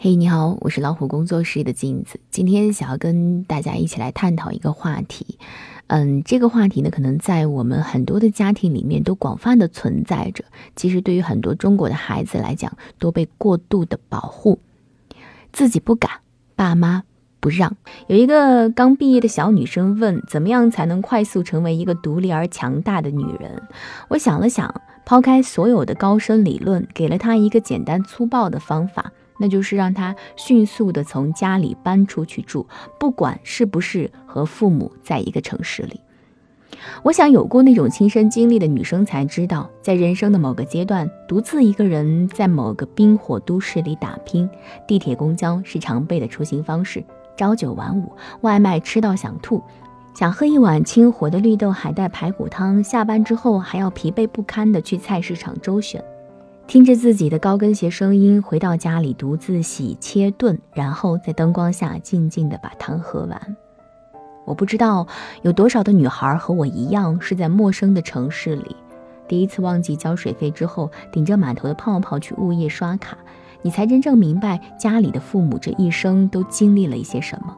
嘿，你好，我是老虎工作室的镜子。今天想要跟大家一起来探讨一个话题。嗯，这个话题呢，可能在我们很多的家庭里面都广泛的存在着。其实对于很多中国的孩子来讲，都被过度的保护，自己不敢，爸妈不让。有一个刚毕业的小女生问：怎么样才能快速成为一个独立而强大的女人？我想了想，抛开所有的高深理论，给了她一个简单粗暴的方法。那就是让他迅速的从家里搬出去住，不管是不是和父母在一个城市里。我想有过那种亲身经历的女生才知道，在人生的某个阶段，独自一个人在某个冰火都市里打拼，地铁、公交是常备的出行方式，朝九晚五，外卖吃到想吐，想喝一碗清火的绿豆海带排骨汤，下班之后还要疲惫不堪的去菜市场周旋。听着自己的高跟鞋声音，回到家里独自洗切炖，然后在灯光下静静的把汤喝完。我不知道有多少的女孩和我一样，是在陌生的城市里，第一次忘记交水费之后，顶着满头的泡泡去物业刷卡，你才真正明白家里的父母这一生都经历了一些什么，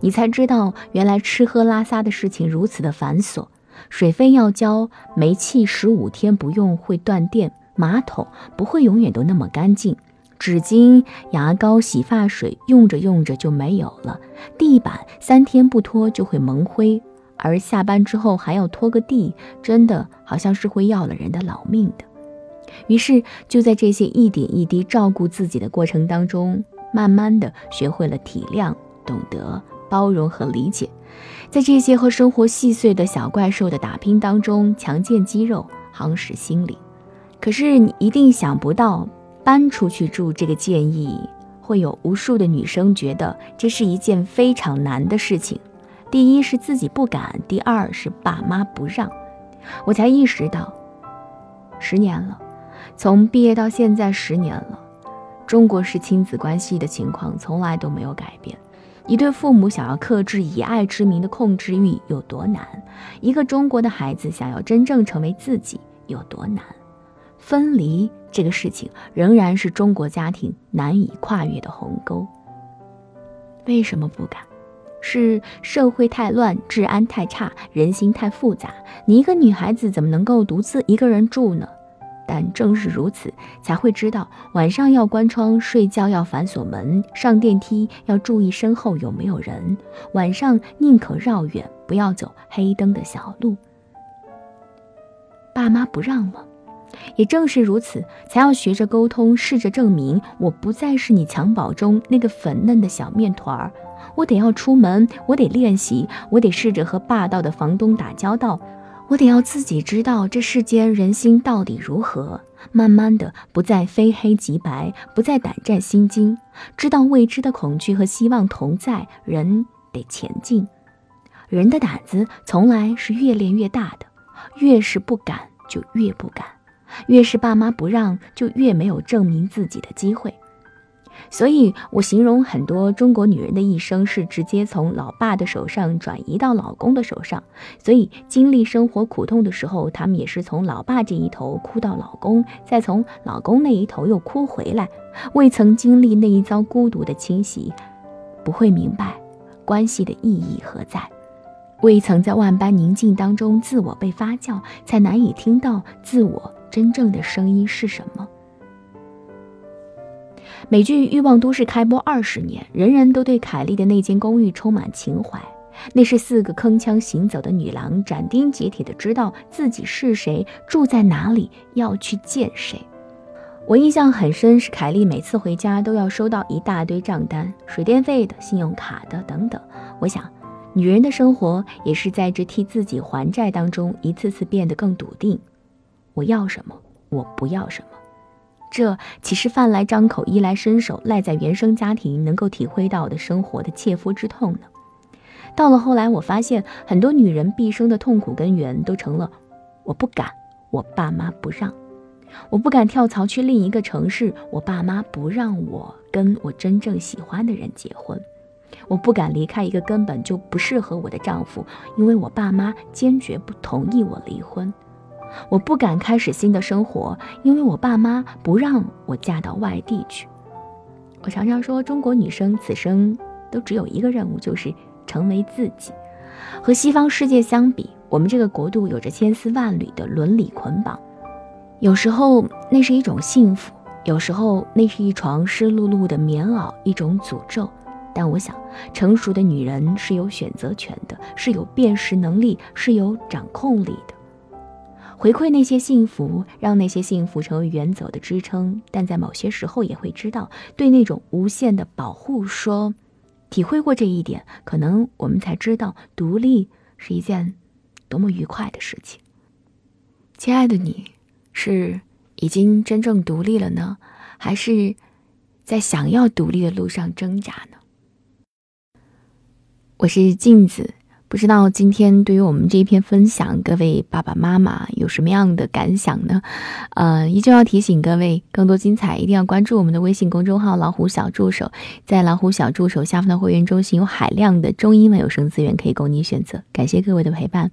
你才知道原来吃喝拉撒的事情如此的繁琐，水费要交，煤气十五天不用会断电。马桶不会永远都那么干净，纸巾、牙膏、洗发水用着用着就没有了，地板三天不拖就会蒙灰，而下班之后还要拖个地，真的好像是会要了人的老命的。于是就在这些一点一滴照顾自己的过程当中，慢慢的学会了体谅、懂得、包容和理解，在这些和生活细碎的小怪兽的打拼当中，强健肌肉，夯实心灵。可是你一定想不到，搬出去住这个建议，会有无数的女生觉得这是一件非常难的事情。第一是自己不敢，第二是爸妈不让。我才意识到，十年了，从毕业到现在十年了，中国式亲子关系的情况从来都没有改变。一对父母想要克制以爱之名的控制欲有多难？一个中国的孩子想要真正成为自己有多难？分离这个事情仍然是中国家庭难以跨越的鸿沟。为什么不敢？是社会太乱，治安太差，人心太复杂。你一个女孩子怎么能够独自一个人住呢？但正是如此，才会知道晚上要关窗，睡觉要反锁门，上电梯要注意身后有没有人。晚上宁可绕远，不要走黑灯的小路。爸妈不让吗？也正是如此，才要学着沟通，试着证明我不再是你襁褓中那个粉嫩的小面团儿。我得要出门，我得练习，我得试着和霸道的房东打交道，我得要自己知道这世间人心到底如何。慢慢的，不再非黑即白，不再胆战心惊，知道未知的恐惧和希望同在。人得前进，人的胆子从来是越练越大的，越是不敢就越不敢。越是爸妈不让，就越没有证明自己的机会。所以我形容很多中国女人的一生是直接从老爸的手上转移到老公的手上。所以经历生活苦痛的时候，她们也是从老爸这一头哭到老公，再从老公那一头又哭回来。未曾经历那一遭孤独的侵袭，不会明白关系的意义何在；未曾在万般宁静当中自我被发酵，才难以听到自我。真正的声音是什么？美剧《欲望都市》开播二十年，人人都对凯莉的那间公寓充满情怀。那是四个铿锵行走的女郎，斩钉截铁的知道自己是谁，住在哪里，要去见谁。我印象很深，是凯莉每次回家都要收到一大堆账单，水电费的、信用卡的等等。我想，女人的生活也是在这替自己还债当中，一次次变得更笃定。我要什么，我不要什么，这岂是饭来张口、衣来伸手、赖在原生家庭能够体会到的生活的切肤之痛呢？到了后来，我发现很多女人毕生的痛苦根源都成了：我不敢，我爸妈不让；我不敢跳槽去另一个城市，我爸妈不让我跟我真正喜欢的人结婚；我不敢离开一个根本就不适合我的丈夫，因为我爸妈坚决不同意我离婚。我不敢开始新的生活，因为我爸妈不让我嫁到外地去。我常常说，中国女生此生都只有一个任务，就是成为自己。和西方世界相比，我们这个国度有着千丝万缕的伦理捆绑，有时候那是一种幸福，有时候那是一床湿漉漉的棉袄，一种诅咒。但我想，成熟的女人是有选择权的，是有辨识能力，是有掌控力的。回馈那些幸福，让那些幸福成为远走的支撑。但在某些时候，也会知道对那种无限的保护说。体会过这一点，可能我们才知道独立是一件多么愉快的事情。亲爱的，你是已经真正独立了呢，还是在想要独立的路上挣扎呢？我是镜子，不知道今天对于我们这一篇分享，各位爸爸妈妈有什么样的感想呢？呃，依旧要提醒各位，更多精彩一定要关注我们的微信公众号“老虎小助手”。在“老虎小助手”下方的会员中心，有海量的中英文有声资源可以供你选择。感谢各位的陪伴。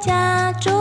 家住